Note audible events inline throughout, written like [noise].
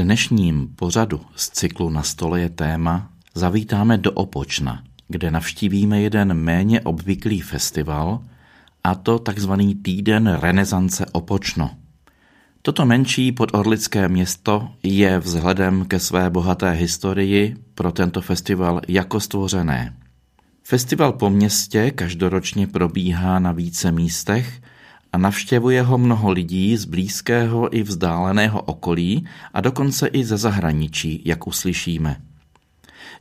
dnešním pořadu z cyklu Na stole je téma zavítáme do Opočna, kde navštívíme jeden méně obvyklý festival, a to takzvaný týden renesance Opočno. Toto menší podorlické město je vzhledem ke své bohaté historii pro tento festival jako stvořené. Festival po městě každoročně probíhá na více místech a navštěvuje ho mnoho lidí z blízkého i vzdáleného okolí a dokonce i ze zahraničí, jak uslyšíme.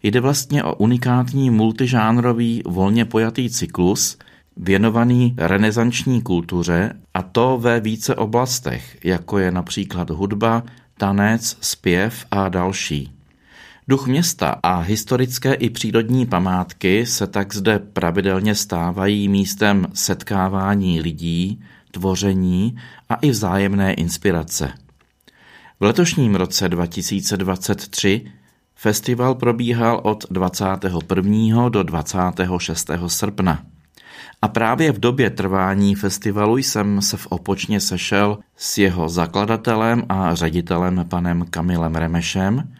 Jde vlastně o unikátní multižánrový volně pojatý cyklus, věnovaný renesanční kultuře a to ve více oblastech, jako je například hudba, tanec, zpěv a další. Duch města a historické i přírodní památky se tak zde pravidelně stávají místem setkávání lidí, tvoření a i vzájemné inspirace. V letošním roce 2023 festival probíhal od 21. do 26. srpna. A právě v době trvání festivalu jsem se v Opočně sešel s jeho zakladatelem a ředitelem panem Kamilem Remešem.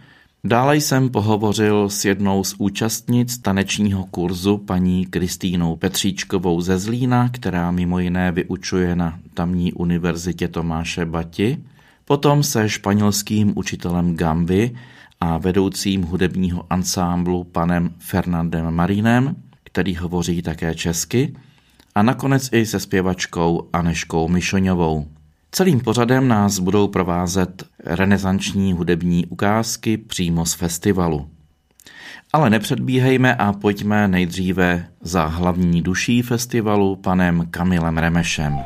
Dále jsem pohovořil s jednou z účastnic tanečního kurzu paní Kristýnou Petříčkovou ze Zlína, která mimo jiné vyučuje na tamní univerzitě Tomáše Bati, potom se španělským učitelem Gamby a vedoucím hudebního ansámblu panem Fernandem Marinem, který hovoří také česky, a nakonec i se zpěvačkou Aneškou Mišoňovou. Celým pořadem nás budou provázet renesanční hudební ukázky přímo z festivalu. Ale nepředbíhejme a pojďme nejdříve za hlavní duší festivalu panem Kamilem Remešem.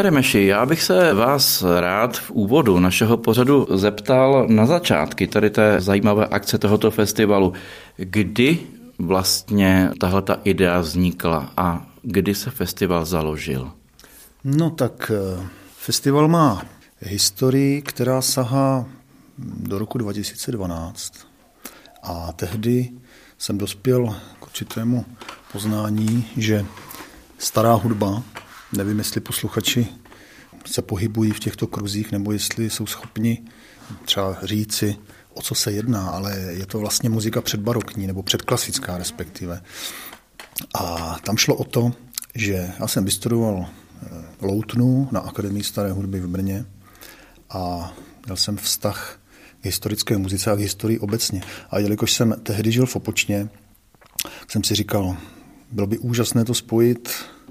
Pane Remeši, já bych se vás rád v úvodu našeho pořadu zeptal na začátky tady té zajímavé akce tohoto festivalu. Kdy vlastně tahle ta idea vznikla a kdy se festival založil? No tak eh, festival má historii, která sahá do roku 2012 a tehdy jsem dospěl k určitému poznání, že stará hudba Nevím, jestli posluchači se pohybují v těchto kruzích, nebo jestli jsou schopni třeba říci, o co se jedná, ale je to vlastně muzika předbarokní nebo předklasická respektive. A tam šlo o to, že já jsem vystudoval eh, Loutnu na Akademii staré hudby v Brně a měl jsem vztah k historické muzice a k historii obecně. A jelikož jsem tehdy žil v Opočně, jsem si říkal, bylo by úžasné to spojit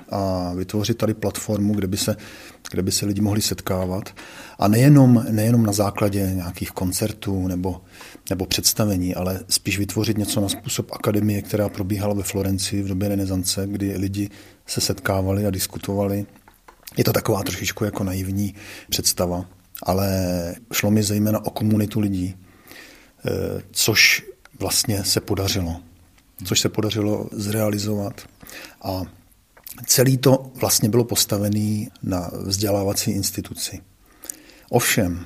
a vytvořit tady platformu, kde by se, kde by se lidi mohli setkávat. A nejenom, nejenom na základě nějakých koncertů nebo, nebo představení, ale spíš vytvořit něco na způsob akademie, která probíhala ve Florencii v době renesance, kdy lidi se setkávali a diskutovali. Je to taková trošičku jako naivní představa, ale šlo mi zejména o komunitu lidí, eh, což vlastně se podařilo. Což se podařilo zrealizovat. A Celý to vlastně bylo postavené na vzdělávací instituci. Ovšem,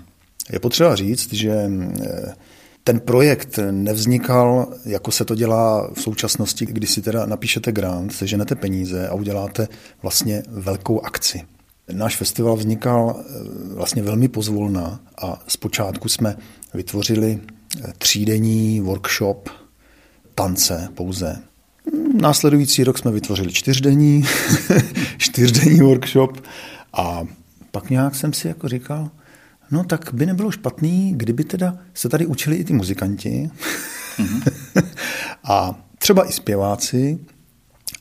je potřeba říct, že eh, ten projekt nevznikal, jako se to dělá v současnosti, kdy si teda napíšete grant, seženete peníze a uděláte vlastně velkou akci. Náš festival vznikal eh, vlastně velmi pozvolna a zpočátku jsme vytvořili eh, třídenní workshop tance pouze. Následující rok jsme vytvořili čtyřdenní, [laughs] čtyřdenní workshop a pak nějak jsem si jako říkal, no tak by nebylo špatný, kdyby teda se tady učili i ty muzikanti mm-hmm. [laughs] a třeba i zpěváci.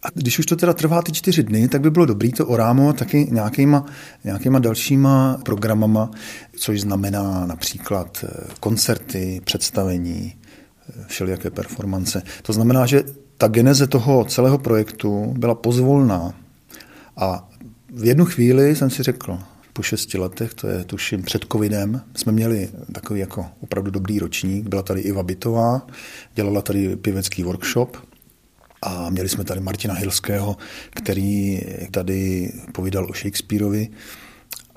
A když už to teda trvá ty čtyři dny, tak by bylo dobrý to orámovat taky nějakýma, nějakýma dalšíma programama, což znamená například eh, koncerty, představení, eh, všelijaké performance. To znamená, že ta geneze toho celého projektu byla pozvolná. A v jednu chvíli jsem si řekl, po šesti letech, to je tuším před covidem, jsme měli takový jako opravdu dobrý ročník. Byla tady Iva Bitová, dělala tady pěvecký workshop A měli jsme tady Martina Hilského, který tady povídal o Shakespeareovi.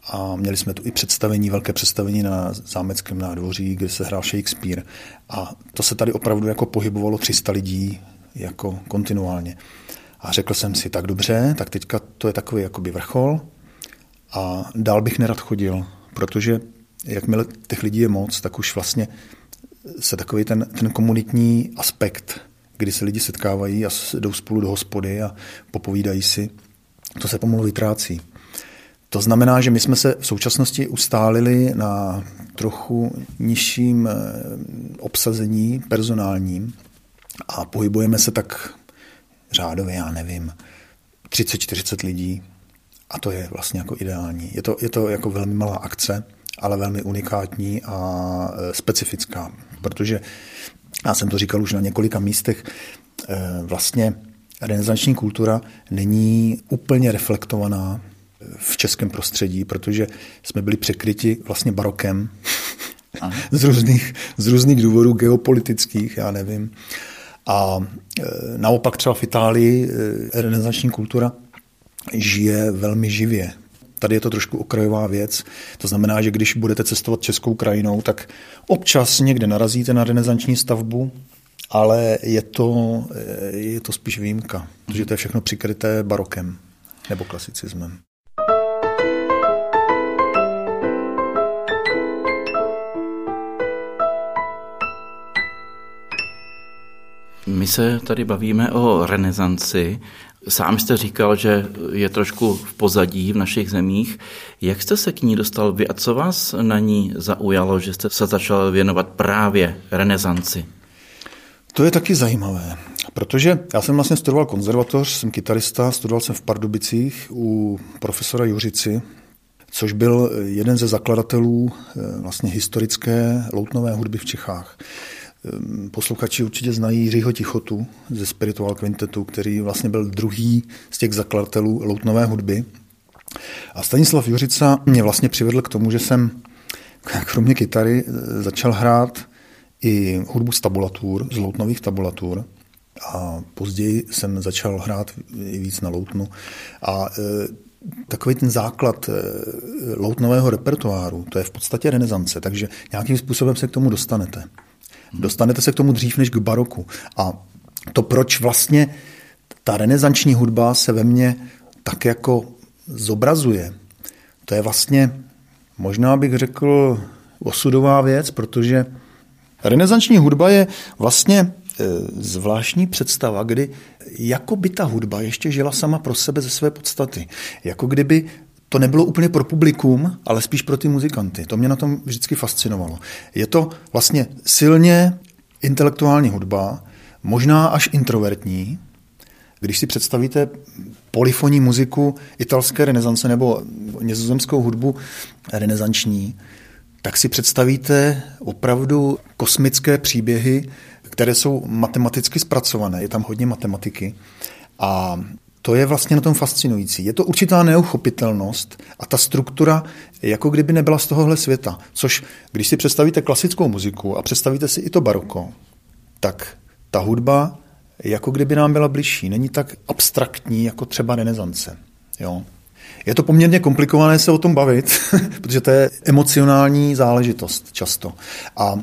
A měli jsme tu i představení, velké představení na zámeckém nádvoří, kde se hrál Shakespeare. A to se tady opravdu jako pohybovalo 300 lidí jako kontinuálně. A řekl jsem si, tak dobře, tak teďka to je takový jakoby vrchol a dál bych nerad chodil, protože jakmile těch lidí je moc, tak už vlastně se takový ten, ten komunitní aspekt, kdy se lidi setkávají a jdou spolu do hospody a popovídají si, to se pomalu vytrácí. To znamená, že my jsme se v současnosti ustálili na trochu nižším eh, obsazení personálním a pohybujeme se tak řádově, já nevím, 30-40 lidí a to je vlastně jako ideální. Je to, je to jako velmi malá akce, ale velmi unikátní a e, specifická, protože já jsem to říkal už na několika místech, e, vlastně renesanční kultura není úplně reflektovaná v českém prostředí, protože jsme byli překryti vlastně barokem [laughs] z různých, z různých důvodů geopolitických, já nevím. A e, naopak třeba v Itálii renesanční kultura žije velmi živě. Tady je to trošku okrajová věc. To znamená, že když budete cestovat českou krajinou, tak občas někde narazíte na renesanční stavbu, ale je to, je to spíš výjimka, protože to je všechno přikryté barokem nebo klasicismem. My se tady bavíme o renesanci. Sám jste říkal, že je trošku v pozadí v našich zemích. Jak jste se k ní dostal vy a co vás na ní zaujalo, že jste se začal věnovat právě renesanci? To je taky zajímavé, protože já jsem vlastně studoval konzervatoř, jsem kytarista, studoval jsem v Pardubicích u profesora Juřici, což byl jeden ze zakladatelů eh, vlastně historické loutnové hudby v Čechách. Ehm, posluchači určitě znají Jiřího Tichotu ze Spiritual Quintetu, který vlastně byl druhý z těch zakladatelů loutnové hudby. A Stanislav Juřica mě vlastně přivedl k tomu, že jsem [laughs] kromě kytary e, začal hrát i hudbu z tabulatur, z loutnových tabulatur. A později jsem začal hrát i víc na loutnu. A e, takový ten základ e, loutnového repertoáru, to je v podstatě renesance, takže nějakým způsobem se k tomu dostanete. Dostanete se k tomu dřív než k baroku. A to, proč vlastně ta renesanční hudba se ve mně tak jako zobrazuje, to je vlastně, možná bych řekl, osudová věc, protože renesanční hudba je vlastně e, zvláštní představa, kdy jako by ta hudba ještě žila sama pro sebe ze své podstaty. Jako kdyby to nebylo úplně pro publikum, ale spíš pro ty muzikanty. To mě na tom vždycky fascinovalo. Je to vlastně silně intelektuální hudba, možná až introvertní. Když si představíte polifonní muziku italské renesance nebo nizozemskou hudbu renesanční, tak si představíte opravdu kosmické příběhy, které jsou matematicky zpracované. Je tam hodně matematiky. A to je vlastně na tom fascinující. Je to určitá neuchopitelnost a ta struktura jako kdyby nebyla z tohohle světa. Což, když si představíte klasickou muziku a představíte si i to baroko, tak ta hudba jako kdyby nám byla bližší. Není tak abstraktní jako třeba renesance. Jo. Je to poměrně komplikované se o tom bavit, [laughs] protože to je emocionální záležitost často. A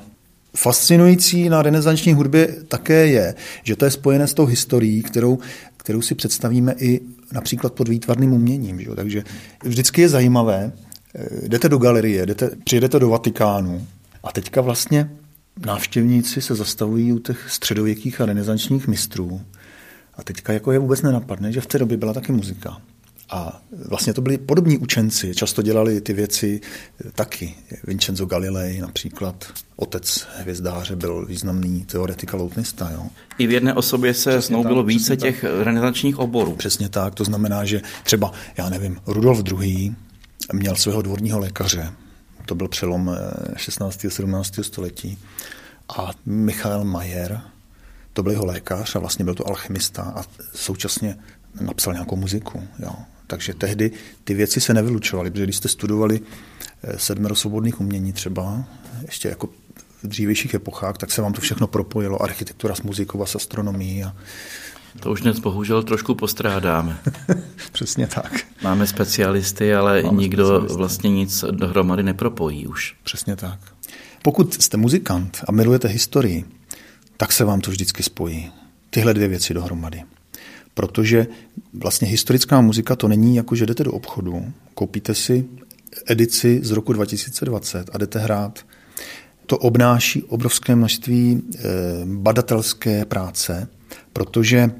fascinující na renesanční hudbě také je, že to je spojené s tou historií, kterou kterou si představíme i například pod výtvarným uměním. Že? Takže vždycky je zajímavé, eh, jdete do galerie, jdete, přijedete do Vatikánu a teďka vlastně návštěvníci se zastavují u těch středověkých a renesančních mistrů a teďka jako je vůbec nenapadne, že v té době byla taky muzika. A vlastně to byli podobní učenci, často dělali ty věci taky. Vincenzo Galilei například, otec hvězdáře, byl významný teoretik a loutnista. Jo. I v jedné osobě se přesně snoubilo tak, více těch tak. renesančních oborů. Přesně tak, to znamená, že třeba, já nevím, Rudolf II. měl svého dvorního lékaře, to byl přelom 16. a 17. století, a Michael Mayer, to byl jeho lékař a vlastně byl to alchymista a současně napsal nějakou muziku. Jo. Takže tehdy ty věci se nevylučovaly, protože když jste studovali eh, sedmero svobodných umění třeba, ještě jako v dřívějších epochách, tak se vám to všechno propojilo, architektura s muzikou a s astronomií. A To už dnes bohužel trošku postrádáme. [laughs] Přesně tak. Máme specialisty, ale Máme nikdo specialisty. vlastně nic dohromady nepropojí už. Přesně tak. Pokud jste muzikant a milujete historii, tak se vám to vždycky spojí. Tyhle dvě věci dohromady. Protože vlastně historická muzika to není jako, že jdete do obchodu, koupíte si edici z roku 2020 a jdete hrát. To obnáší obrovské množství eh, badatelské práce, protože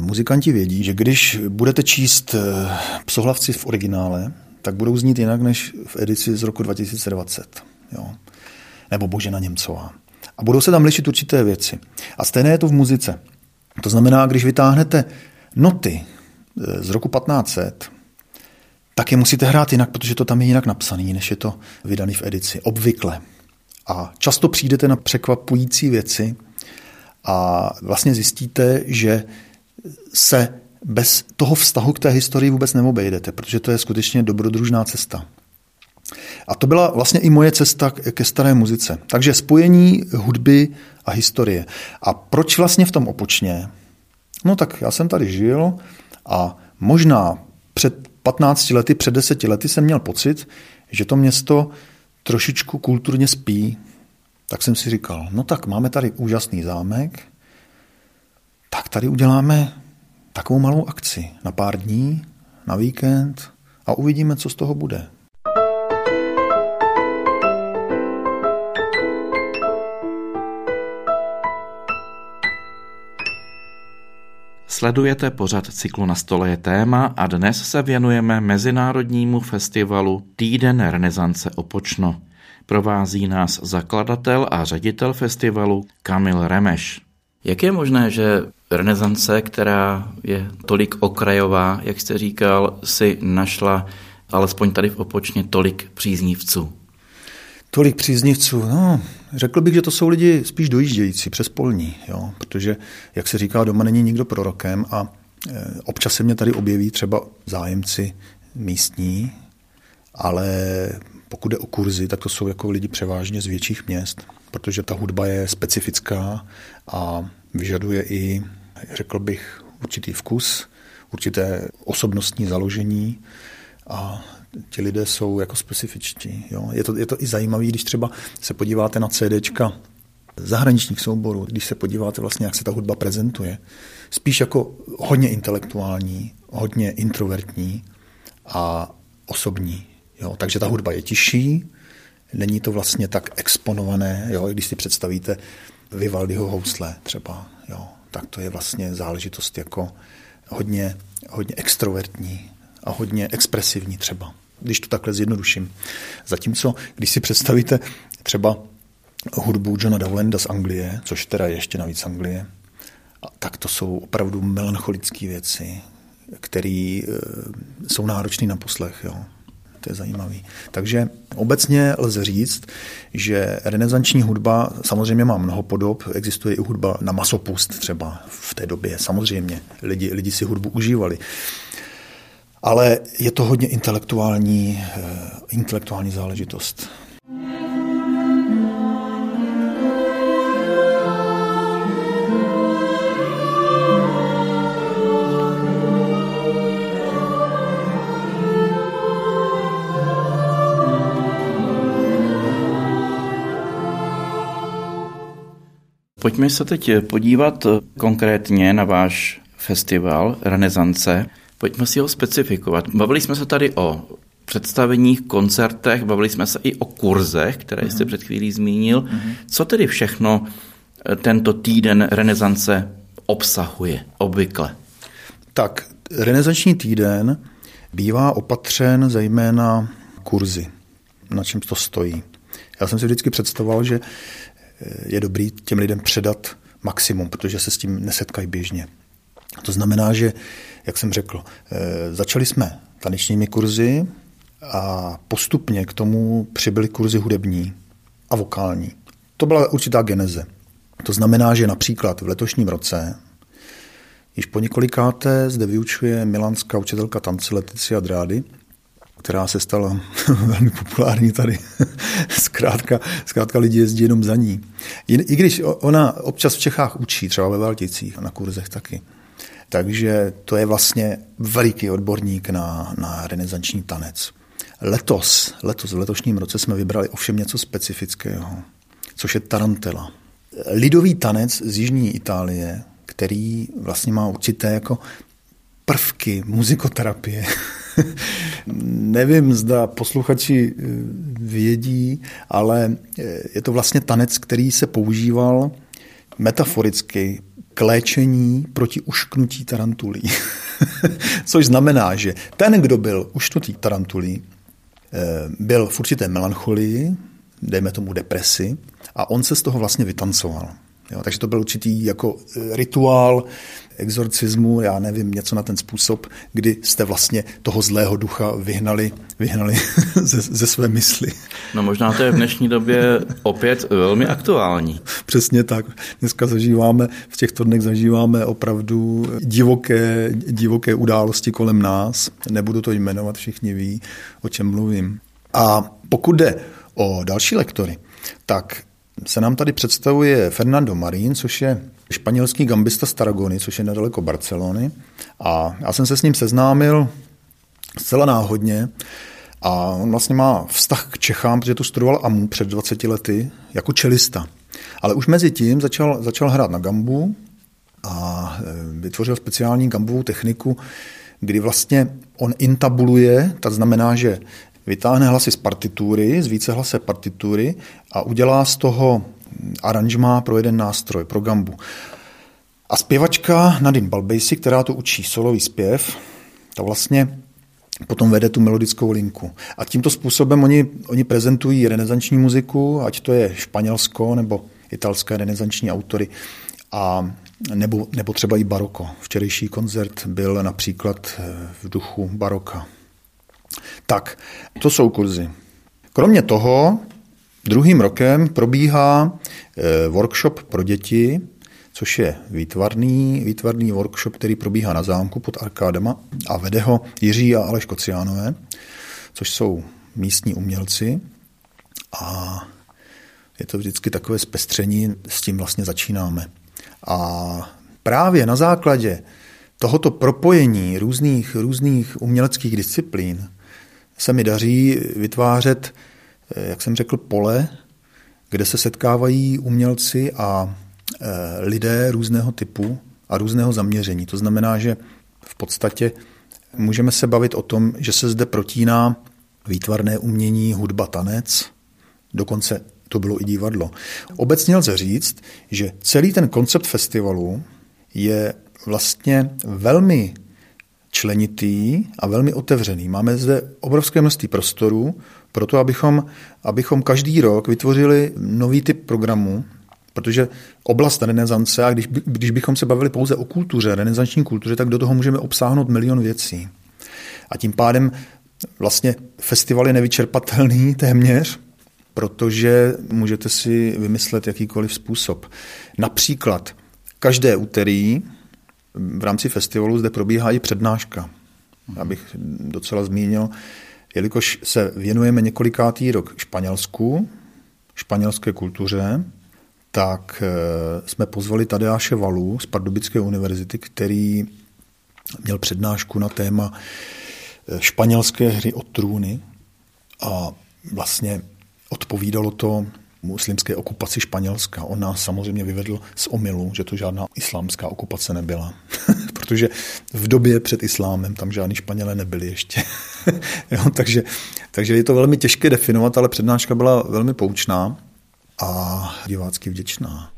muzikanti vědí, že když budete číst eh, psohlavci v originále, tak budou znít jinak než v edici z roku 2020. Jo. Nebo Božena Němcová. A budou se tam lišit určité věci. A stejné je to v muzice. To znamená, když vytáhnete noty eh, z roku 1500, tak je musíte hrát jinak, protože to tam je jinak napsaný, než je to vydaný v edici. Obvykle. A často přijdete na překvapující věci a vlastně zjistíte, že se bez toho vztahu k té historii vůbec neobejdete, protože to je skutečně dobrodružná cesta. A to byla vlastně i moje cesta ke staré muzice. Takže spojení hudby a historie. A proč vlastně v tom opočně? No tak já jsem tady žil a možná před 15 lety, před 10 lety jsem měl pocit, že to město trošičku kulturně spí. Tak jsem si říkal, no tak máme tady úžasný zámek, tak tady uděláme takovou malou akci na pár dní, na víkend a uvidíme, co z toho bude. Sledujete pořad cyklu Na stole je téma a dnes se věnujeme Mezinárodnímu festivalu Týden renesance Opočno. Provází nás zakladatel a ředitel festivalu Kamil Remeš. Jak je možné, že renesance, která je tolik okrajová, jak jste říkal, si našla alespoň tady v Opočně tolik příznivců? Tolik příznivců, no, řekl bych, že to jsou lidi spíš dojíždějící přes polní, jo, protože, jak se říká, doma není nikdo prorokem a e, občas se mě tady objeví třeba zájemci místní, ale pokud jde o kurzy, tak to jsou jako lidi převážně z větších měst, protože ta hudba je specifická a vyžaduje i, řekl bych, určitý vkus, určité osobnostní založení a ti lidé jsou jako specifičtí. Jo? Je, to, je to i zajímavé, když třeba se podíváte na CDčka zahraničních souborů, když se podíváte vlastně, jak se ta hudba prezentuje. Spíš jako hodně intelektuální, hodně introvertní a osobní. Jo? Takže ta hudba je tižší, není to vlastně tak exponované, jo? když si představíte Vivaldiho housle třeba, jo? tak to je vlastně záležitost jako hodně, hodně extrovertní, a hodně expresivní třeba, když to takhle zjednoduším. Zatímco, když si představíte třeba hudbu Johna Dowlanda z Anglie, což teda je ještě navíc Anglie, tak to jsou opravdu melancholické věci, které e, jsou náročné na poslech. Jo. To je zajímavý. Takže obecně lze říct, že renesanční hudba samozřejmě má mnoho podob. Existuje i hudba na masopust třeba v té době. Samozřejmě lidi, lidi si hudbu užívali ale je to hodně intelektuální, eh, intelektuální záležitost. Pojďme se teď podívat konkrétně na váš festival Renesance. Pojďme si ho specifikovat. Bavili jsme se tady o představeních, koncertech, bavili jsme se i o kurzech, které jste mhm. před chvílí zmínil. Mhm. Co tedy všechno eh, tento týden renesance obsahuje obvykle? Tak, renesanční týden bývá opatřen zejména kurzy, na čem to stojí. Já jsem si vždycky představoval, že eh, je dobrý těm lidem předat maximum, protože se s tím nesetkají běžně. To znamená, že, jak jsem řekl, eh, začali jsme tanečními kurzy a postupně k tomu přibyly kurzy hudební a vokální. To byla určitá geneze. To znamená, že například v letošním roce již po několikáté zde vyučuje milánská učitelka tance Leticia Drády, která se stala [laughs] velmi populární tady. [laughs] zkrátka, zkrátka lidi jezdí jenom za ní. I když ona občas v Čechách učí, třeba ve Valticích, na kurzech taky Takže to je vlastně veliký odborník na, na renesanční tanec. Letos, letos, v letošním roce jsme vybrali ovšem něco specifického, což je tarantela. Lidový tanec z jižní Itálie, který vlastně má určité jako prvky muzikoterapie. [laughs] Nevím, zda posluchači eh, vědí, ale eh, je to vlastně tanec, který se používal metaforicky k léčení proti ušknutí tarantulí. [laughs] Což znamená, že ten, kdo byl ušknutý tarantulí, eh, byl v určité melancholii, dejme tomu depresi, a on se z toho vlastně vytancoval. Jo, takže to byl určitý jako rituál exorcismu, já nevím, něco na ten způsob, kdy jste vlastně toho zlého ducha vyhnali, vyhnali [laughs] ze, ze své mysli. No možná to je v dnešní době opět velmi aktuální. Přesně tak. Dneska zažíváme, v těchto dnech zažíváme opravdu divoké, divoké události kolem nás. Nebudu to jmenovat, všichni ví, o čem mluvím. A pokud jde o další lektory, tak se nám tady představuje Fernando Marín, což je španělský gambista z Taragony, což je nedaleko Barcelony. A já jsem se s ním seznámil zcela náhodně. A on vlastně má vztah k Čechám, protože tu studoval AMU před 20 lety jako čelista. Ale už mezi tím začal, začal hrát na gambu a e, vytvořil speciální gambovou techniku, kdy vlastně on intabuluje, to znamená, že vytáhne hlasy z partitury, z více hlase partitury a udělá z toho aranžma pro jeden nástroj, pro gambu. A zpěvačka Nadine Balbejsi, která to učí solový zpěv, ta vlastně potom vede tu melodickou linku. A tímto způsobem oni, oni prezentují renesanční muziku, ať to je Španělsko nebo italské renesanční autory, a nebo, nebo třeba i baroko. Včerejší koncert byl například v duchu baroka. Tak, to jsou kurzy. Kromě toho druhým rokem probíhá eh, workshop pro děti, což je výtvarný, výtvarný workshop, který probíhá na zámku pod arkádama a vede ho Jiří a Aleš Kociánové, což jsou místní umělci a je to vždycky takové zpestření, s tím vlastně začínáme. A právě na základě tohoto propojení různých, různých uměleckých disciplín se mi daří vytvářet, eh, jak jsem řekl, pole, kde se setkávají umělci a eh, lidé různého typu a různého zaměření. To znamená, že v podstatě můžeme se bavit o tom, že se zde protíná výtvarné umění, hudba, tanec, dokonce to bylo i divadlo. Obecně lze říct, že celý ten koncept festivalu je vlastně velmi členitý a velmi otevřený. Máme zde obrovské množství prostoru pro to, abychom, abychom každý rok vytvořili nový typ programu, protože oblast renesance, a když, když bychom se bavili pouze o kultuře, renesanční kultuře, tak do toho můžeme obsáhnout milion věcí. A tím pádem vlastně festival je nevyčerpatelný [laughs] téměř, protože můžete si vymyslet jakýkoliv způsob. Například každé úterý v rámci festivalu zde probíhá i přednáška. Abych docela zmínil, jelikož se věnujeme několikátý rok Španělsku, španělské kultuře, tak eh, jsme pozvali Tadeáše Valu z Pardubické univerzity, který měl přednášku na téma eh, španělské hry o trůny a vlastně odpovídalo to muslimské okupaci Španělska. On nás samozřejmě vyvedl z omylu, že to žádná islámská okupace nebyla. [laughs] Protože v době před islámem tam žádní Španělé nebyli ještě. [laughs] jo, takže, takže je to velmi těžké definovat, ale přednáška byla velmi poučná a divácky vděčná.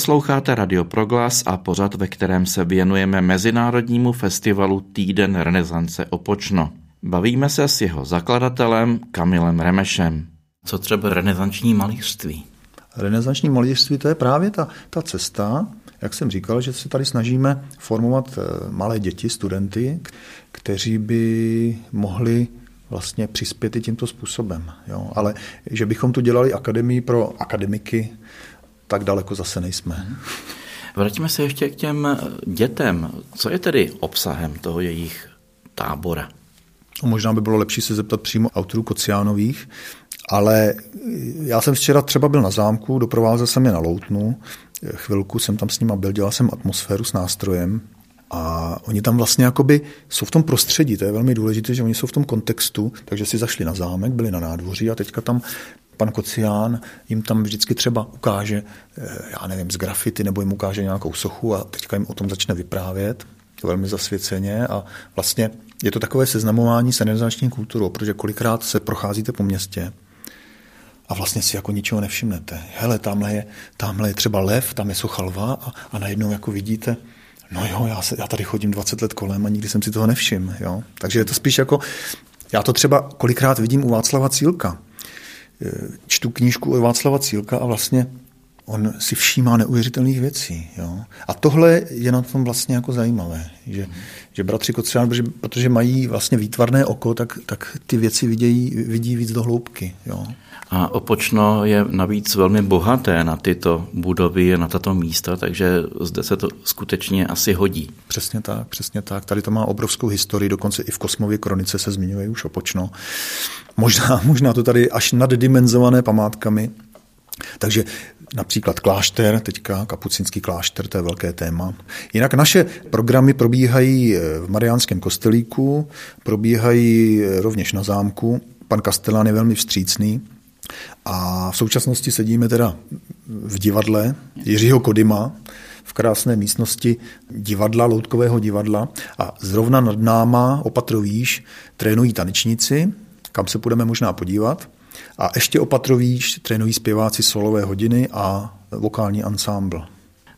Posloucháte Radio Proglas a pořad, ve kterém se věnujeme Mezinárodnímu festivalu Týden renesance Opočno. Bavíme se s jeho zakladatelem Kamilem Remešem. Co třeba renesanční malířství? Renesanční malířství to je právě ta, ta cesta, jak jsem říkal, že se tady snažíme formovat eh, malé děti, studenty, kteří by mohli vlastně přispět i tímto způsobem. Jo? Ale že bychom tu dělali akademii pro akademiky, tak daleko zase nejsme. Vrátíme se ještě k těm dětem. Co je tedy obsahem toho jejich tábora? Možná by bylo lepší se zeptat přímo autorů Kociánových, ale já jsem včera třeba byl na zámku, doprovázel jsem je na Loutnu, chvilku jsem tam s nima byl, dělal jsem atmosféru s nástrojem a oni tam vlastně jakoby jsou v tom prostředí, to je velmi důležité, že oni jsou v tom kontextu, takže si zašli na zámek, byli na nádvoří a teďka tam pan Kocián jim tam vždycky třeba ukáže, eh, já nevím, z grafity, nebo jim ukáže nějakou sochu a teďka jim o tom začne vyprávět velmi zasvěceně a vlastně je to takové seznamování s renesanční kulturou, protože kolikrát se procházíte po městě a vlastně si jako ničeho nevšimnete. Hele, tamhle je, tamhle je třeba lev, tam je socha lva a, a najednou jako vidíte, no jo, já, se, já tady chodím 20 let kolem a nikdy jsem si toho nevšiml. Jo? Takže je to spíš jako, já to třeba kolikrát vidím u Václava Cílka, čtu knížku od Václava Cílka a vlastně on si všímá neuvěřitelných věcí. Jo? A tohle je na tom vlastně jako zajímavé, že, že bratři Kocián, protože, protože mají vlastně výtvarné oko, tak, tak ty věci vidějí, vidí víc do hloubky. Jo? A Opočno je navíc velmi bohaté na tyto budovy, na tato místa, takže zde se to skutečně asi hodí. Přesně tak, přesně tak. Tady to má obrovskou historii, dokonce i v Kosmově kronice se zmiňuje už Opočno. Možná, [laughs] možná to tady až naddimenzované památkami. Takže například klášter, teďka kapucinský klášter, to je velké téma. Jinak naše programy probíhají v Mariánském kostelíku, probíhají rovněž na zámku. Pan Kastelán je velmi vstřícný, a v současnosti sedíme teda v divadle Jiřího Kodyma, v krásné místnosti divadla, loutkového divadla a zrovna nad náma opatrovíš trénují tanečníci, kam se budeme možná podívat. A ještě opatrovíš trénují zpěváci solové hodiny a vokální ansámbl.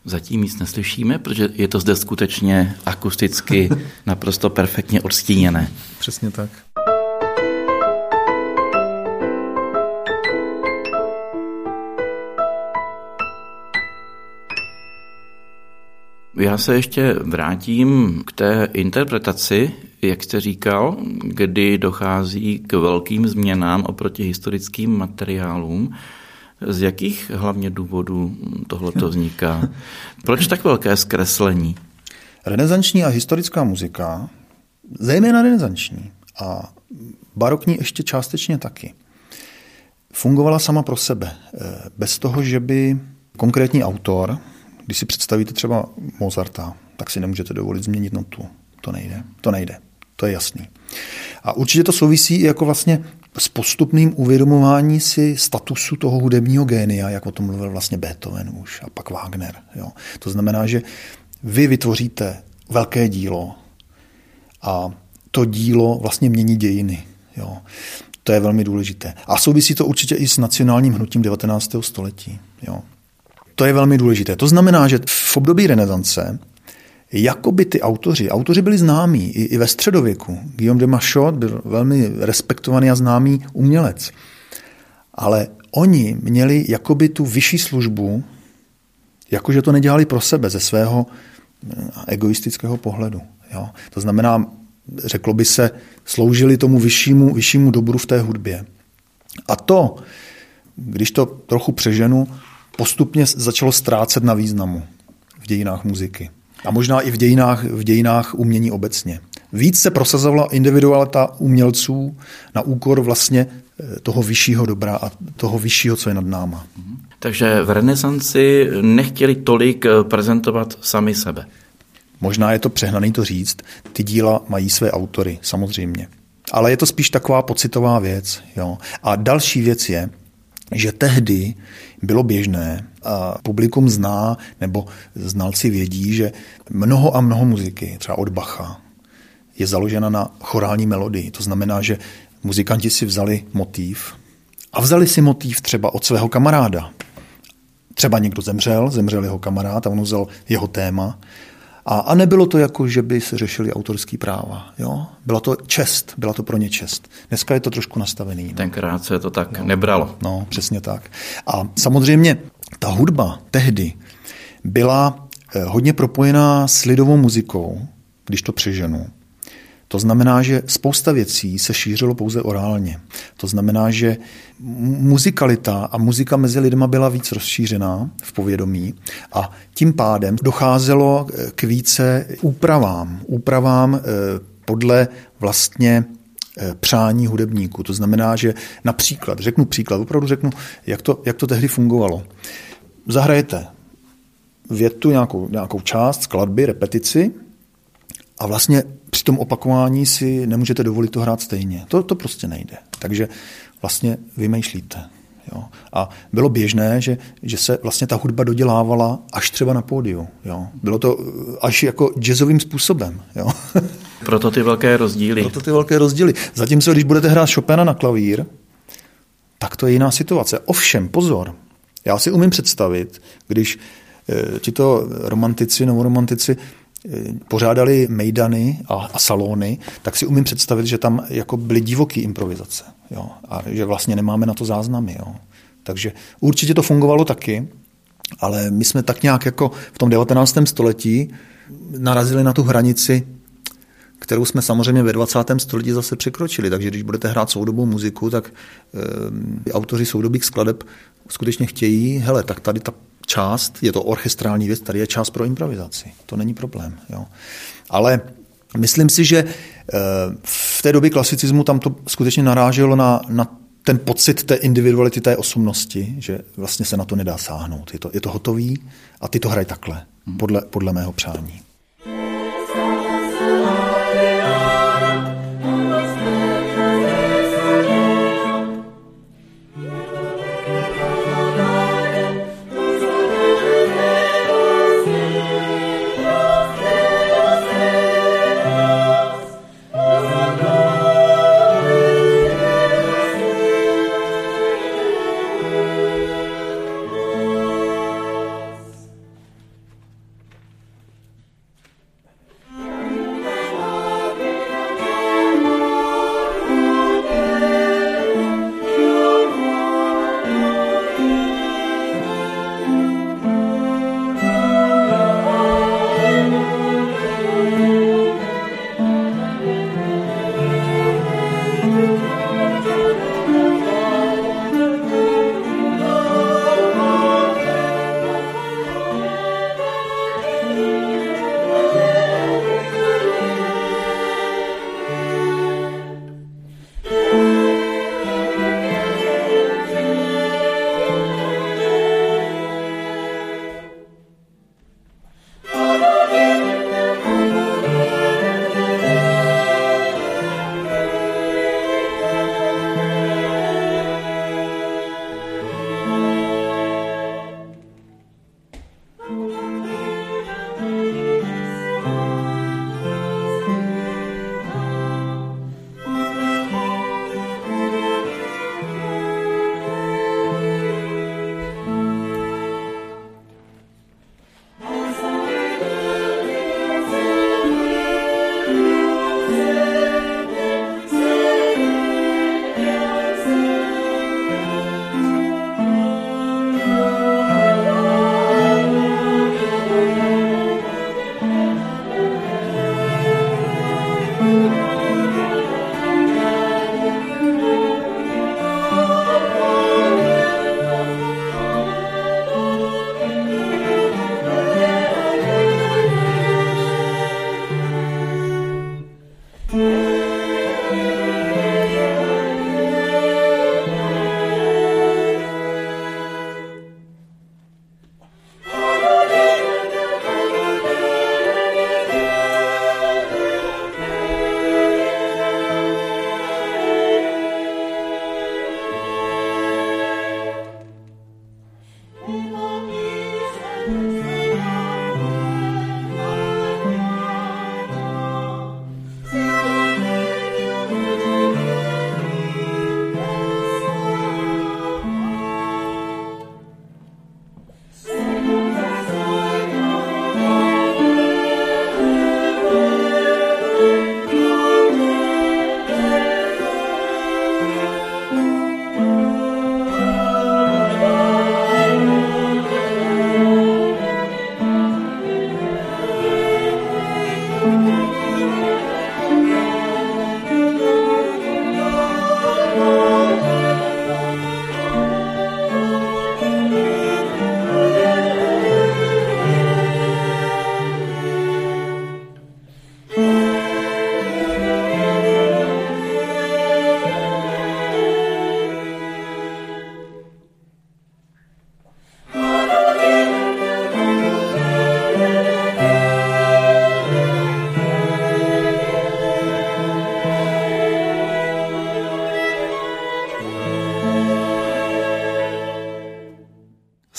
Zatím nic neslyšíme, protože je to zde skutečně akusticky [laughs] naprosto perfektně odstíněné. Přesně tak. Já se ještě vrátím k té interpretaci, jak jste říkal, kdy dochází k velkým změnám oproti historickým materiálům. Z jakých hlavně důvodů tohleto vzniká? Proč tak velké zkreslení? Renesanční a historická muzika, zejména renesanční a barokní ještě částečně taky, fungovala sama pro sebe, eh, bez toho, že by konkrétní autor když si představíte třeba Mozarta, tak si nemůžete dovolit změnit notu. To nejde. To nejde. To je jasný. A určitě to souvisí i jako vlastně s postupným uvědomování si statusu toho hudebního génia, jak o tom mluvil vlastně Beethoven už a pak Wagner. Jo. To znamená, že vy vytvoříte velké dílo a to dílo vlastně mění dějiny. Jo. To je velmi důležité. A souvisí to určitě i s nacionálním hnutím 19. století. Jo. To je velmi důležité. To znamená, že v období renesance jakoby ty autoři, autoři byli známí i, i ve středověku. Guillaume de Machaut byl velmi respektovaný a známý umělec. Ale oni měli jakoby tu vyšší službu, jakože to nedělali pro sebe, ze svého eh, egoistického pohledu. Jo? To znamená, řeklo by se, sloužili tomu vyššímu, vyššímu dobru v té hudbě. A to, když to trochu přeženu, postupně začalo ztrácet na významu v dějinách muziky. A možná i v dějinách, v dějinách umění obecně. Víc se prosazovala individualita umělců na úkor vlastně eh, toho vyššího dobra a toho vyššího, co je nad náma. Takže v renesanci nechtěli tolik eh, prezentovat sami sebe. Možná je to přehnaný to říct. Ty díla mají své autory, samozřejmě. Ale je to spíš taková pocitová věc. Jo. A další věc je, že tehdy bylo běžné a publikum zná, nebo znalci vědí, že mnoho a mnoho muziky, třeba od Bacha, je založena na chorální melodii. To znamená, že muzikanti si vzali motív a vzali si motív třeba od svého kamaráda. Třeba někdo zemřel, zemřel jeho kamarád a on vzal jeho téma a, a nebylo to jako, že by se řešili autorský práva. Jo? Byla to čest, byla to pro ně čest. Dneska je to trošku nastavený. No. Tenkrát se to tak no. nebralo. No, přesně tak. A samozřejmě ta hudba tehdy byla eh, hodně propojená s lidovou muzikou, když to přeženu. To znamená, že spousta věcí se šířilo pouze orálně. To znamená, že muzikalita a muzika mezi lidma byla víc rozšířená v povědomí a tím pádem docházelo k více úpravám. Úpravám eh, podle vlastně eh, přání hudebníků. To znamená, že například, řeknu příklad, opravdu řeknu, jak to, jak to tehdy fungovalo. Zahrajete větu, nějakou, nějakou část skladby, repetici a vlastně při tom opakování si nemůžete dovolit to hrát stejně. To, to prostě nejde. Takže vlastně vymýšlíte. Jo. A bylo běžné, že, že se vlastně ta hudba dodělávala až třeba na pódiu. Jo. Bylo to až jako jazzovým způsobem. Jo. [laughs] Proto ty velké rozdíly. Proto ty velké rozdíly. Zatímco, když budete hrát Chopina na klavír, tak to je jiná situace. Ovšem, pozor, já si umím představit, když e, tito romantici, novoromantici pořádali mejdany a, a salony, tak si umím představit, že tam jako byly divoký improvizace. Jo? A že vlastně nemáme na to záznamy. Jo? Takže určitě to fungovalo taky, ale my jsme tak nějak jako v tom 19. století narazili na tu hranici, kterou jsme samozřejmě ve 20. století zase překročili. Takže když budete hrát soudobou muziku, tak e, autoři soudobých skladeb skutečně chtějí, hele, tak tady ta část, je to orchestrální věc, tady je část pro improvizaci. To není problém. Jo. Ale myslím si, že eh, v té době klasicismu tam to skutečně naráželo na, na ten pocit té individuality, té osobnosti, že vlastně se na to nedá sáhnout. Je to, je to hotový a ty to hraj takhle, podle, podle mého přání.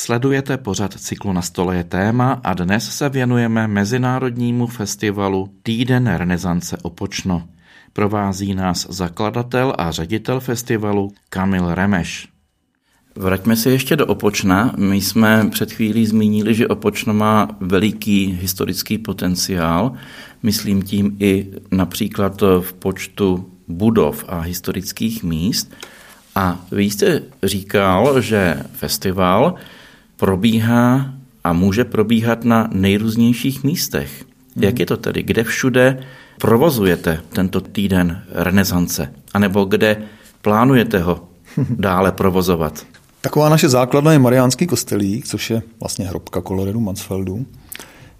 Sledujete pořad cyklu Na stole je téma a dnes se věnujeme Mezinárodnímu festivalu Týden renesance Opočno. Provází nás zakladatel a ředitel festivalu Kamil Remeš. Vraťme se ještě do Opočna. My jsme před chvílí zmínili, že Opočno má veliký historický potenciál. Myslím tím i například v počtu budov a historických míst. A vy jste říkal, že festival probíhá a může probíhat na nejrůznějších místech. Jak je to tedy? Kde všude provozujete tento týden renesance? A nebo kde plánujete ho [laughs] dále provozovat? Taková naše základna je Mariánský kostelík, což je vlastně hrobka Koloredu Mansfeldu,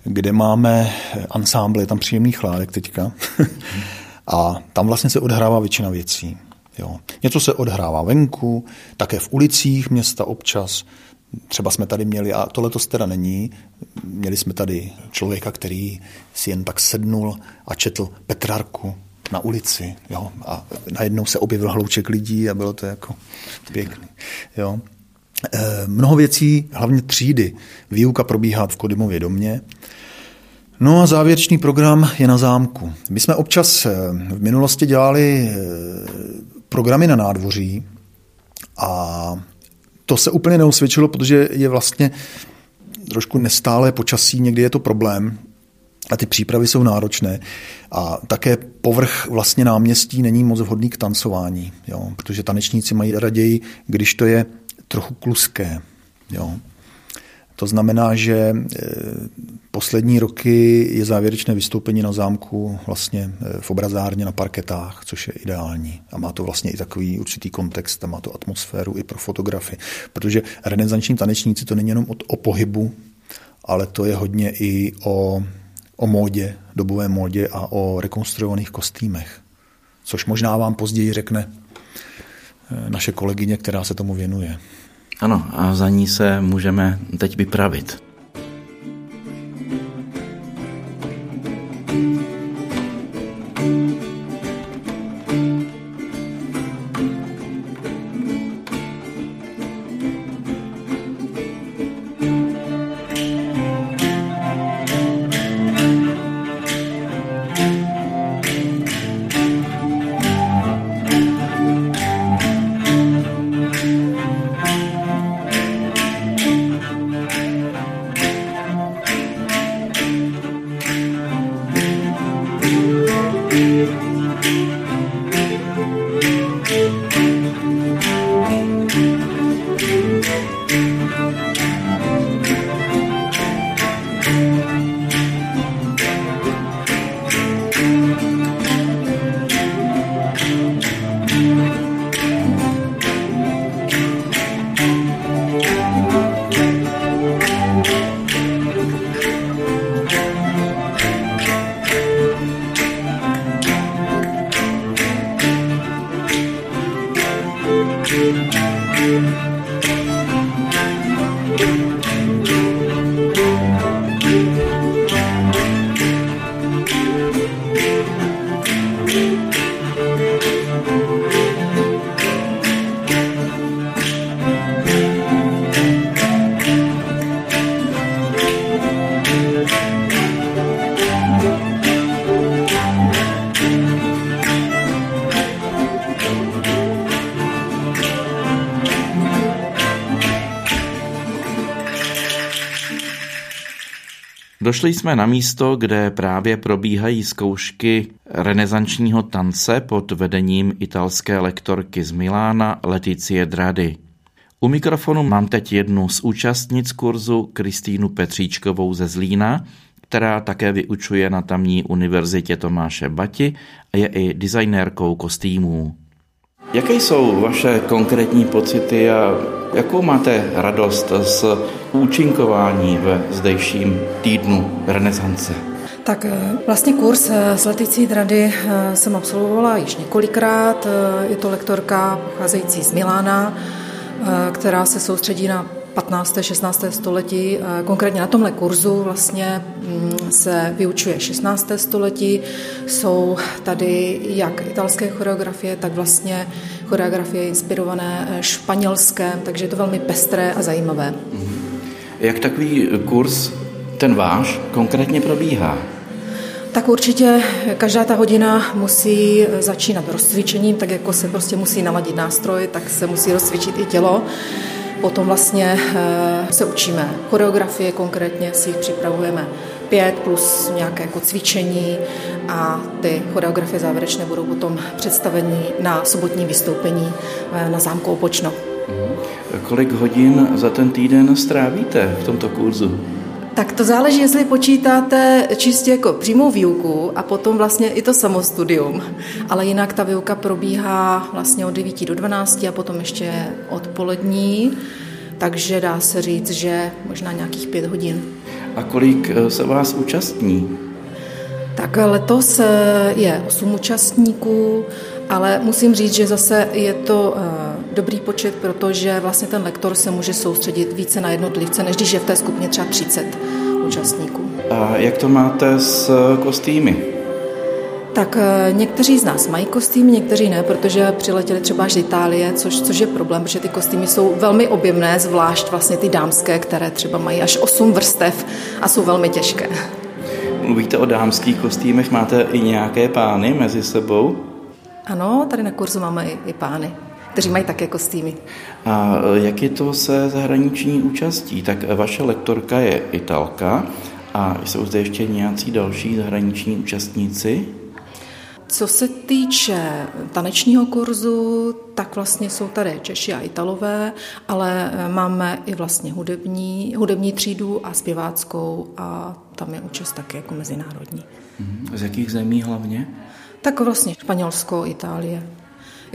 kde máme ansámbl, je tam příjemný chládek teďka. [laughs] a tam vlastně se odhrává většina věcí. Jo. Něco se odhrává venku, také v ulicích města občas. Třeba jsme tady měli, a to teda není, měli jsme tady člověka, který si jen tak sednul a četl Petrarku na ulici. Jo? A najednou se objevil hlouček lidí a bylo to jako pěkný. Jo? E, mnoho věcí, hlavně třídy. Výuka probíhá v Kodymově domě. No a závěrečný program je na zámku. My jsme občas eh, v minulosti dělali eh, programy na nádvoří a to se úplně neosvědčilo, protože je vlastně trošku nestále počasí, někdy je to problém a ty přípravy jsou náročné. A také povrch vlastně náměstí není moc vhodný k tancování, jo, protože tanečníci mají raději, když to je trochu kluské. Jo. To znamená, že e, poslední roky je závěrečné vystoupení na zámku vlastně e, v obrazárně na parketách, což je ideální. A má to vlastně i takový určitý kontext a má to atmosféru i pro fotografy. Protože renesanční tanečníci to není jenom o, o pohybu, ale to je hodně i o, o módě, dobové módě a o rekonstruovaných kostýmech. Což možná vám později řekne e, naše kolegyně, která se tomu věnuje. Ano, a za ní se můžeme teď vypravit. Došli jsme na místo, kde právě probíhají zkoušky renesančního tance pod vedením italské lektorky z Milána Leticie Drady. U mikrofonu mám teď jednu z účastnic kurzu Kristýnu Petříčkovou ze Zlína, která také vyučuje na tamní univerzitě Tomáše Bati a je i designérkou kostýmů. Jaké jsou vaše konkrétní pocity a jakou máte radost z účinkování ve zdejším týdnu renesance? Tak eh, vlastně kurz eh, s Leticí Drady eh, jsem absolvovala již několikrát. Je to lektorka pocházející z Milána, která se soustředí na 15. 16. století. Konkrétně na tomhle kurzu vlastně mm, se vyučuje 16. století. Jsou tady jak italské choreografie, tak vlastně choreografie inspirované španělském, takže je to velmi pestré a zajímavé. Mm-hmm. Jak takový kurz, ten váš, konkrétně probíhá? Tak určitě každá ta hodina musí začínat rozcvičením, tak jako se prostě musí naladit nástroj, tak se musí rozcvičit i tělo. Potom vlastně eh, se učíme choreografie, konkrétně si jich připravujeme pět plus nějaké jako cvičení a ty choreografie závěrečné budou potom představeny na sobotní vystoupení eh, na zámku Opočno. Mhm. Kolik hodin za ten týden strávíte v tomto kurzu? Tak to záleží, jestli počítáte čistě jako přímou výuku a potom vlastně i to samostudium. Ale jinak ta výuka probíhá vlastně od 9 do 12 a potom ještě odpolední, takže dá se říct, že možná nějakých pět hodin. A kolik eh, se vás účastní? Tak letos eh, je 8 účastníků, ale musím říct, že zase je to eh, dobrý počet, protože vlastně ten lektor se může soustředit více na jednotlivce, než když je v té skupině třeba 30 účastníků. A jak to máte s kostýmy? Tak někteří z nás mají kostýmy, někteří ne, protože přiletěli třeba až z Itálie, což, což je problém, protože ty kostýmy jsou velmi objemné, zvlášť vlastně ty dámské, které třeba mají až 8 vrstev a jsou velmi těžké. Mluvíte o dámských kostýmech, máte i nějaké pány mezi sebou? Ano, tady na kurzu máme i, i pány, kteří mají také kostýmy. A jak je to se zahraniční účastí? Tak vaše lektorka je Italka a jsou zde ještě nějací další zahraniční účastníci? Co se týče tanečního kurzu, tak vlastně jsou tady Češi a Italové, ale máme i vlastně hudební, hudební třídu a zpěváckou a tam je účast také jako mezinárodní. Z jakých zemí hlavně? Tak vlastně Španělsko, Itálie.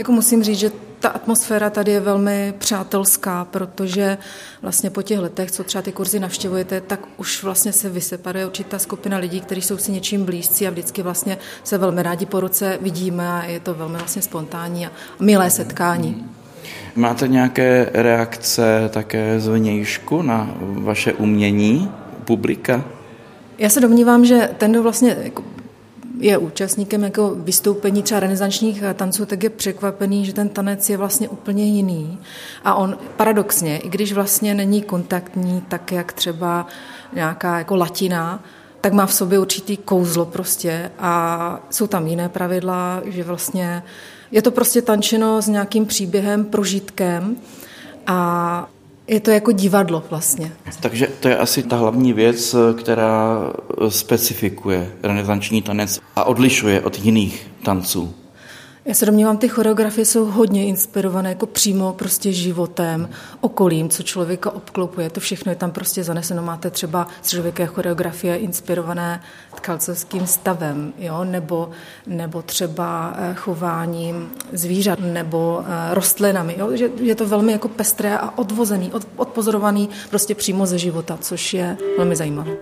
Jako musím říct, že ta atmosféra tady je velmi přátelská, protože vlastně po těch letech, co třeba ty kurzy navštěvujete, tak už vlastně se vyseparuje určitá skupina lidí, kteří jsou si něčím blízcí a vždycky vlastně se velmi rádi po ruce vidíme a je to velmi vlastně spontánní a milé setkání. Máte nějaké reakce také zvnějšku na vaše umění publika? Já se domnívám, že ten, kdo vlastně jako je účastníkem jako vystoupení třeba renesančních tanců, tak je překvapený, že ten tanec je vlastně úplně jiný. A on paradoxně, i když vlastně není kontaktní, tak jak třeba nějaká jako latina, tak má v sobě určitý kouzlo prostě a jsou tam jiné pravidla, že vlastně je to prostě tančeno s nějakým příběhem, prožitkem a je to jako divadlo vlastně. Takže to je asi ta hlavní věc, která specifikuje renesanční tanec a odlišuje od jiných tanců. Já se domnívám, ty choreografie jsou hodně inspirované jako přímo prostě životem, okolím, co člověka obklopuje. To všechno je tam prostě zaneseno. Máte třeba středověké choreografie inspirované tkalcovským stavem, jo? Nebo, nebo třeba eh, chováním zvířat nebo eh, rostlinami. Jo? Že je to velmi jako pestré a odvozený, odpozorovaný prostě přímo ze života, což je velmi zajímavé.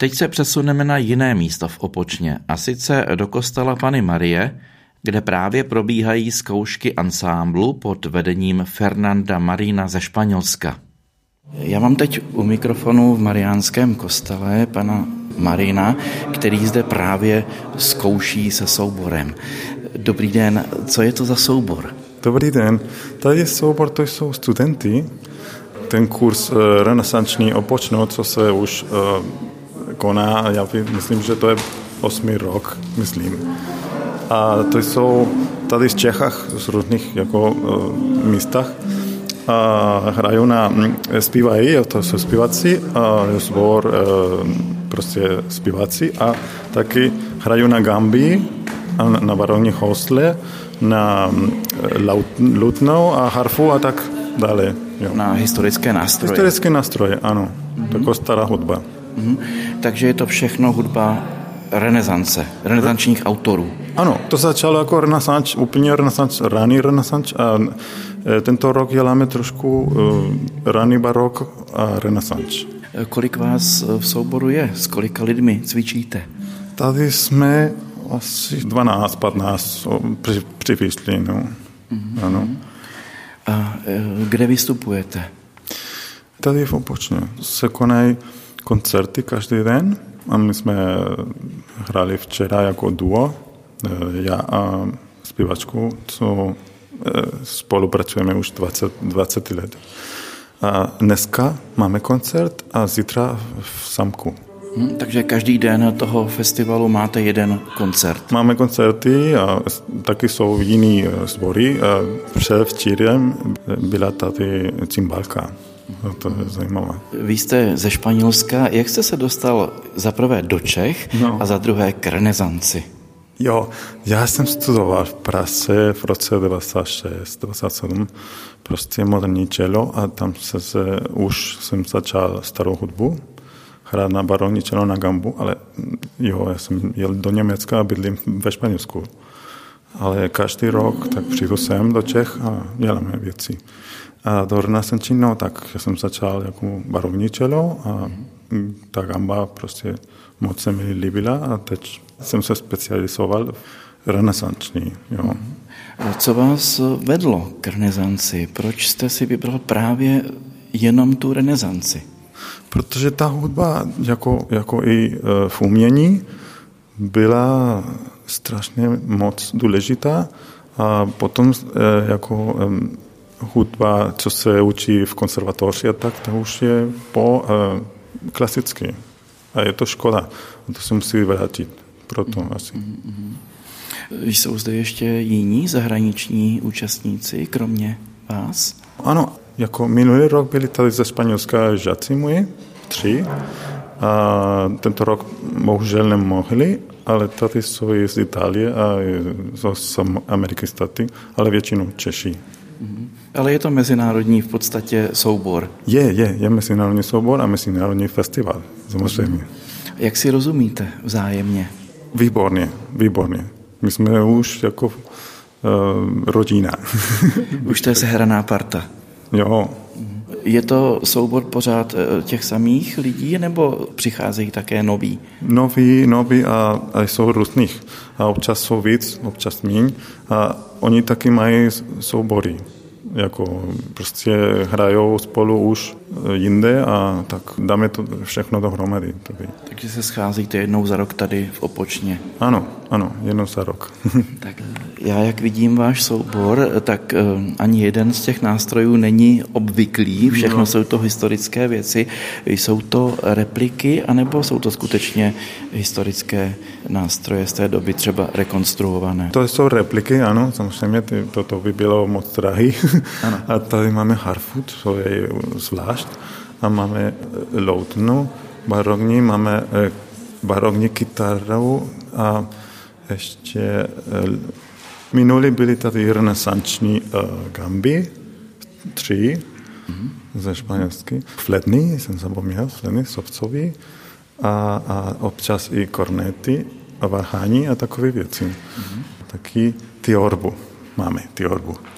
Teď se přesuneme na jiné místo v Opočně, a sice do kostela Pany Marie, kde právě probíhají zkoušky ansámblu pod vedením Fernanda Marina ze Španělska. Já mám teď u mikrofonu v Mariánském kostele pana Marina, který zde právě zkouší se souborem. Dobrý den, co je to za soubor? Dobrý den, tady soubor to jsou studenty. Ten kurz uh, renesanční opočno, co se už koná, já myslím, že to je osmý rok, myslím. A to jsou tady z Čechách, z různých jako uh, místech. A hrají na, zpívají, to jsou zpívací, a zbor uh, prostě zpívací a taky hrají na gambi, na barovní hosle, na lutnou a harfu a tak dále. Jo. Na historické nástroje. Historické nástroje, ano. Mm-hmm. Taková stará hudba. Mm-hmm. Takže je to všechno hudba renesance, renesančních autorů. Ano, to začalo jako renesanč, úplně renesanč, raný renesanč a e, tento rok děláme trošku uh, raný barok a renesanč. E, kolik vás v souboru je? S kolika lidmi cvičíte? Tady jsme asi 12, 15 při, přivyšli, no. Mm-hmm. Ano. A kde vystupujete? Tady v Opočně. Se konají koncerty každý den a my jsme hráli včera jako duo, e, já a zpěvačku, co e, spolupracujeme už 20, 20 let. A dneska máme koncert a zítra v Samku. Hmm, takže každý den toho festivalu máte jeden koncert. Máme koncerty a taky jsou jiný sbory. Předevčírem byla tady cymbalka. No, to je zajímavé. Vy jste ze Španělska. Jak jste se dostal za prvé do Čech no. a za druhé k renesanci? Jo, já jsem studoval v Praze v roce 96, 97, prostě moderní čelo a tam se, se už jsem začal starou hudbu, hrát na barovní čelo na gambu, ale jo, já jsem jel do Německa a bydlím ve Španělsku. Ale každý rok tak přijdu sem do Čech a děláme věci. A do renesančního, tak jsem začal jako barovní čelo a ta gamba prostě moc se mi líbila a teď jsem se specializoval v renesanční. Jo. Co vás vedlo k renesanci? Proč jste si vybral právě jenom tu renesanci? Protože ta hudba, jako, jako i e, v umění, byla strašně moc důležitá a potom e, jako hudba, co se učí v konservatoři, tak to už je po uh, klasicky. A je to škoda. A to se musí vrátit. Proto mm-hmm. asi. Mm-hmm. Jsou zde ještě jiní zahraniční účastníci, kromě vás? Ano, jako minulý rok byli tady ze Španělska žáci moji, tři. A tento rok bohužel nemohli, ale tady jsou i z Itálie a z Ameriky státy, ale většinou Češi. Mm-hmm. Ale je to mezinárodní v podstatě soubor. Je, je, je mezinárodní soubor a mezinárodní festival, samozřejmě. Jak si rozumíte vzájemně? Výborně, výborně. My jsme už jako uh, rodina. [laughs] už to je sehraná parta. Jo. Je to soubor pořád eh, těch samých lidí, nebo přicházejí také noví? Noví, noví a, a jsou různých. A občas jsou víc, občas méně. A oni taky mají soubory jako prostě hrajou spolu už jinde a tak dáme to všechno dohromady. Takže se scházíte jednou za rok tady v Opočně. Ano, ano, jednou za rok. [laughs] tak já jak vidím váš soubor, tak eh, ani jeden z těch nástrojů není obvyklý, všechno no. jsou to historické věci. Jsou to repliky, anebo jsou to skutečně historické nástroje z té doby, třeba rekonstruované? To jsou repliky, ano, samozřejmě to, to by bylo moc drahý. Ano. [laughs] A tady máme harfu, to je zvlášť, a máme loutnu barokní, máme eh, barokní kytaru a ještě eh, minuli byly tady renesanční gamby, tři mm-hmm. ze španělsky. Fledny, jsem zapomněl, fledny, sovcový a, a občas i kornety a varhání a takové věci. Mm-hmm. Taky ty orbu máme, ty orbu. Mm.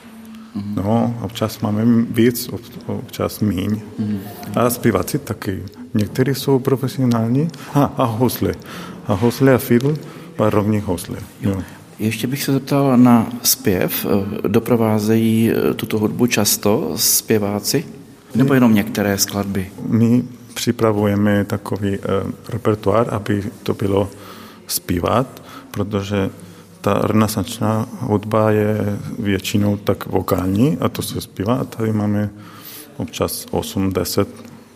No, občas máme víc, občas míň. Mm. A zpěváci taky. Někteří jsou profesionální. A, a housle. A housle a fiddle, a rovně housle. Jo. Ještě bych se zeptal na zpěv. Doprovázejí tuto hudbu často zpěváci? Nebo jenom některé skladby? My připravujeme takový uh, repertoár, aby to bylo zpívat, protože ta renesančná hudba je většinou tak vokální a to se zpívá a tady máme občas 8-10.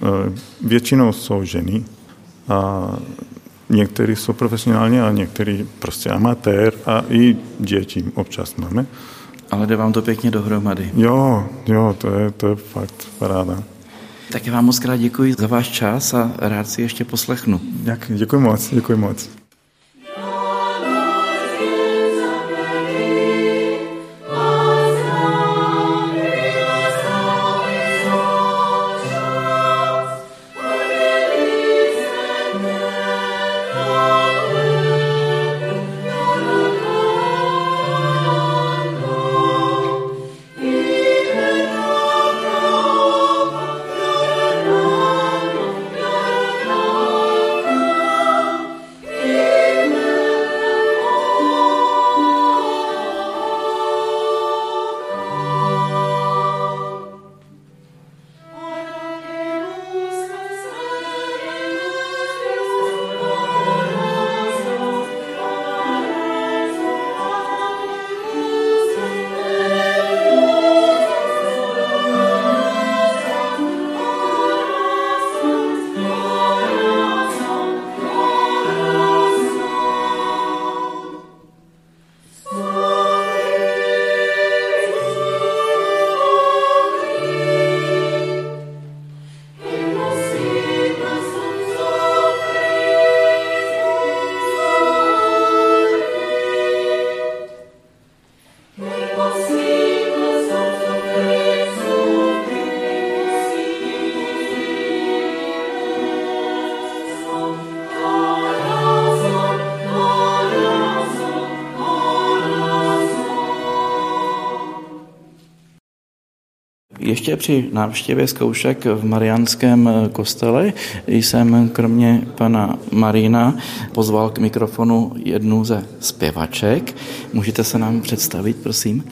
Eh, většinou jsou ženy a někteří jsou profesionální a někteří prostě amatér a i děti občas máme. Ale jde vám to pěkně dohromady. Jo, jo, to je, to je fakt paráda. Tak vám moc krát děkuji za váš čas a rád si ještě poslechnu. Jak, děkuji moc, děkuji moc. Ještě při návštěvě zkoušek v Mariánském kostele jsem kromě pana Marina pozval k mikrofonu jednu ze zpěvaček. Můžete se nám představit, prosím?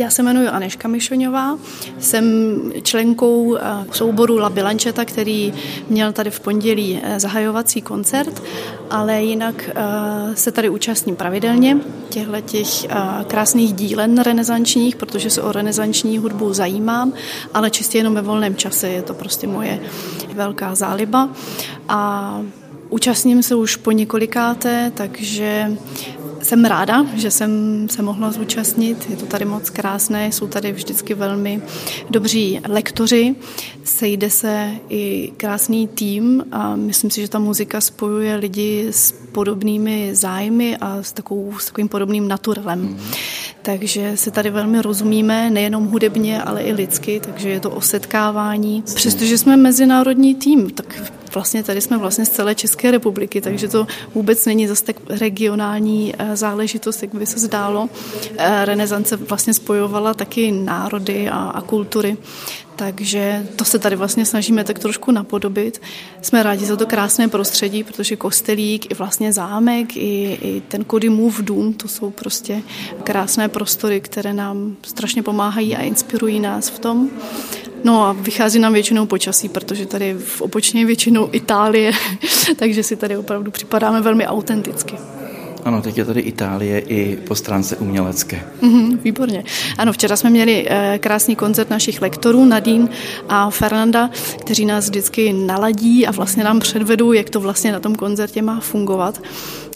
Já se jmenuji Aneška Mišoňová, jsem členkou eh, souboru La Bilančeta, který měl tady v pondělí eh, zahajovací koncert, ale jinak eh, se tady účastním pravidelně těchto těch krásných dílen renesančních, protože se o renesanční hudbu zajímám, ale čistě jenom ve volném čase je to prostě moje velká záliba. A Účastním se už po několikáté, takže jsem ráda, že jsem se mohla zúčastnit. Je to tady moc krásné, jsou tady vždycky velmi dobří lektoři, sejde se i krásný tým a myslím si, že ta muzika spojuje lidi s podobnými zájmy a s, takovou, s takovým podobným naturelem. Mm. Takže se tady velmi rozumíme, nejenom hudebně, ale i lidsky, takže je to o setkávání. Přestože jsme mezinárodní tým, tak vlastně tady jsme vlastně z celé České republiky, takže to vůbec není zase tak regionální eh, záležitost, jak by se zdálo. Eh, Renesance vlastně spojovala taky národy a, a kultury. Takže to se tady vlastně snažíme tak trošku napodobit. Jsme rádi za to krásné prostředí, protože kostelík i vlastně zámek, i, i ten Kodimův dům, to jsou prostě krásné prostory, které nám strašně pomáhají a inspirují nás v tom. No a vychází nám většinou počasí, protože tady v opočně je většinou Itálie, [laughs] takže si tady opravdu připadáme velmi autenticky. Ano, teď je tady Itálie i po stránce umělecké. Mm-hmm, výborně. Ano, včera jsme měli eh, krásný koncert našich lektorů, Nadine a Fernanda, kteří nás vždycky naladí a vlastně nám předvedou, jak to vlastně na tom koncertě má fungovat.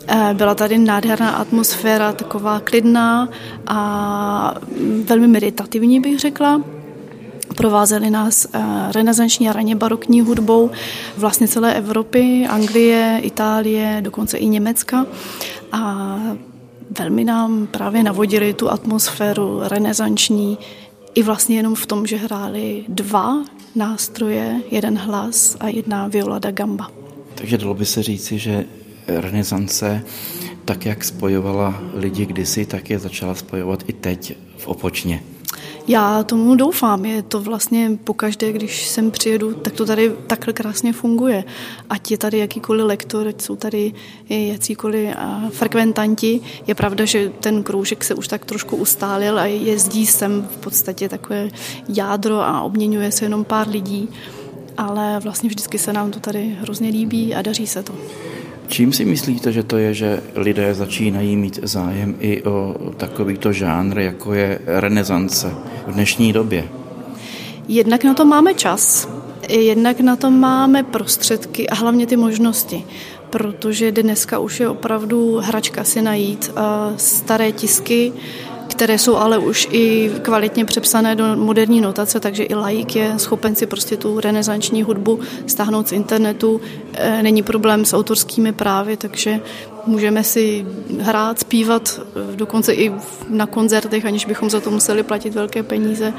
Eh, byla tady nádherná atmosféra, taková klidná a velmi meditativní, bych řekla. Provázeli nás eh, renesanční a raně barokní hudbou vlastně celé Evropy, Anglie, Itálie, dokonce i Německa. A velmi nám právě navodili tu atmosféru renesanční i vlastně jenom v tom, že hráli dva nástroje, jeden hlas a jedna viola da gamba. Takže dalo by se říci, že renesance tak, jak spojovala lidi kdysi, tak je začala spojovat i teď v Opočně. Já tomu doufám. Je to vlastně pokaždé, když sem přijedu, tak to tady takhle krásně funguje. Ať je tady jakýkoliv lektor, ať jsou tady jakýkoliv frekventanti. Je pravda, že ten kroužek se už tak trošku ustálil a jezdí sem v podstatě takové jádro a obměňuje se jenom pár lidí. Ale vlastně vždycky se nám to tady hrozně líbí a daří se to. Čím si myslíte, že to je, že lidé začínají mít zájem i o takovýto žánr, jako je renesance v dnešní době? Jednak na to máme čas, jednak na to máme prostředky a hlavně ty možnosti protože dneska už je opravdu hračka si najít staré tisky, které jsou ale už i kvalitně přepsané do moderní notace, takže i laik je schopen si prostě tu renesanční hudbu stáhnout z internetu. E, není problém s autorskými právy, takže můžeme si hrát, zpívat, e, dokonce i na koncertech, aniž bychom za to museli platit velké peníze.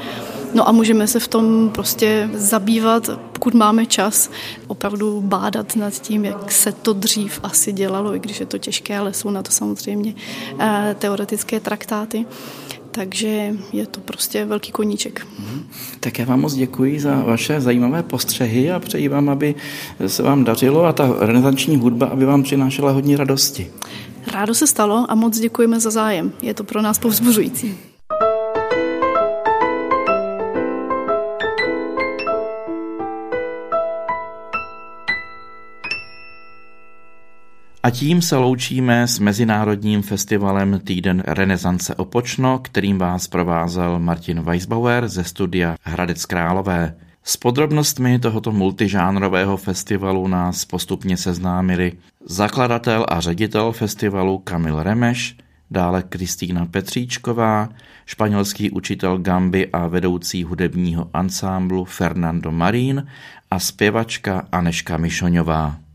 No a můžeme se v tom prostě zabývat, pokud máme čas, opravdu bádat nad tím, jak se to dřív asi dělalo, i když je to těžké, ale jsou na to samozřejmě e, teoretické traktáty takže je to prostě velký koníček. Tak já vám moc děkuji za vaše zajímavé postřehy a přeji vám, aby se vám dařilo a ta renesanční hudba, aby vám přinášela hodně radosti. Rádo se stalo a moc děkujeme za zájem. Je to pro nás povzbuzující. A tím se loučíme s Mezinárodním festivalem Týden renesance Opočno, kterým vás provázel Martin Weisbauer ze studia Hradec Králové. S podrobnostmi tohoto multižánrového festivalu nás postupně seznámili zakladatel a ředitel festivalu Kamil Remeš, dále Kristýna Petříčková, španělský učitel gamby a vedoucí hudebního ansámblu Fernando Marín a zpěvačka Aneška Mišoňová.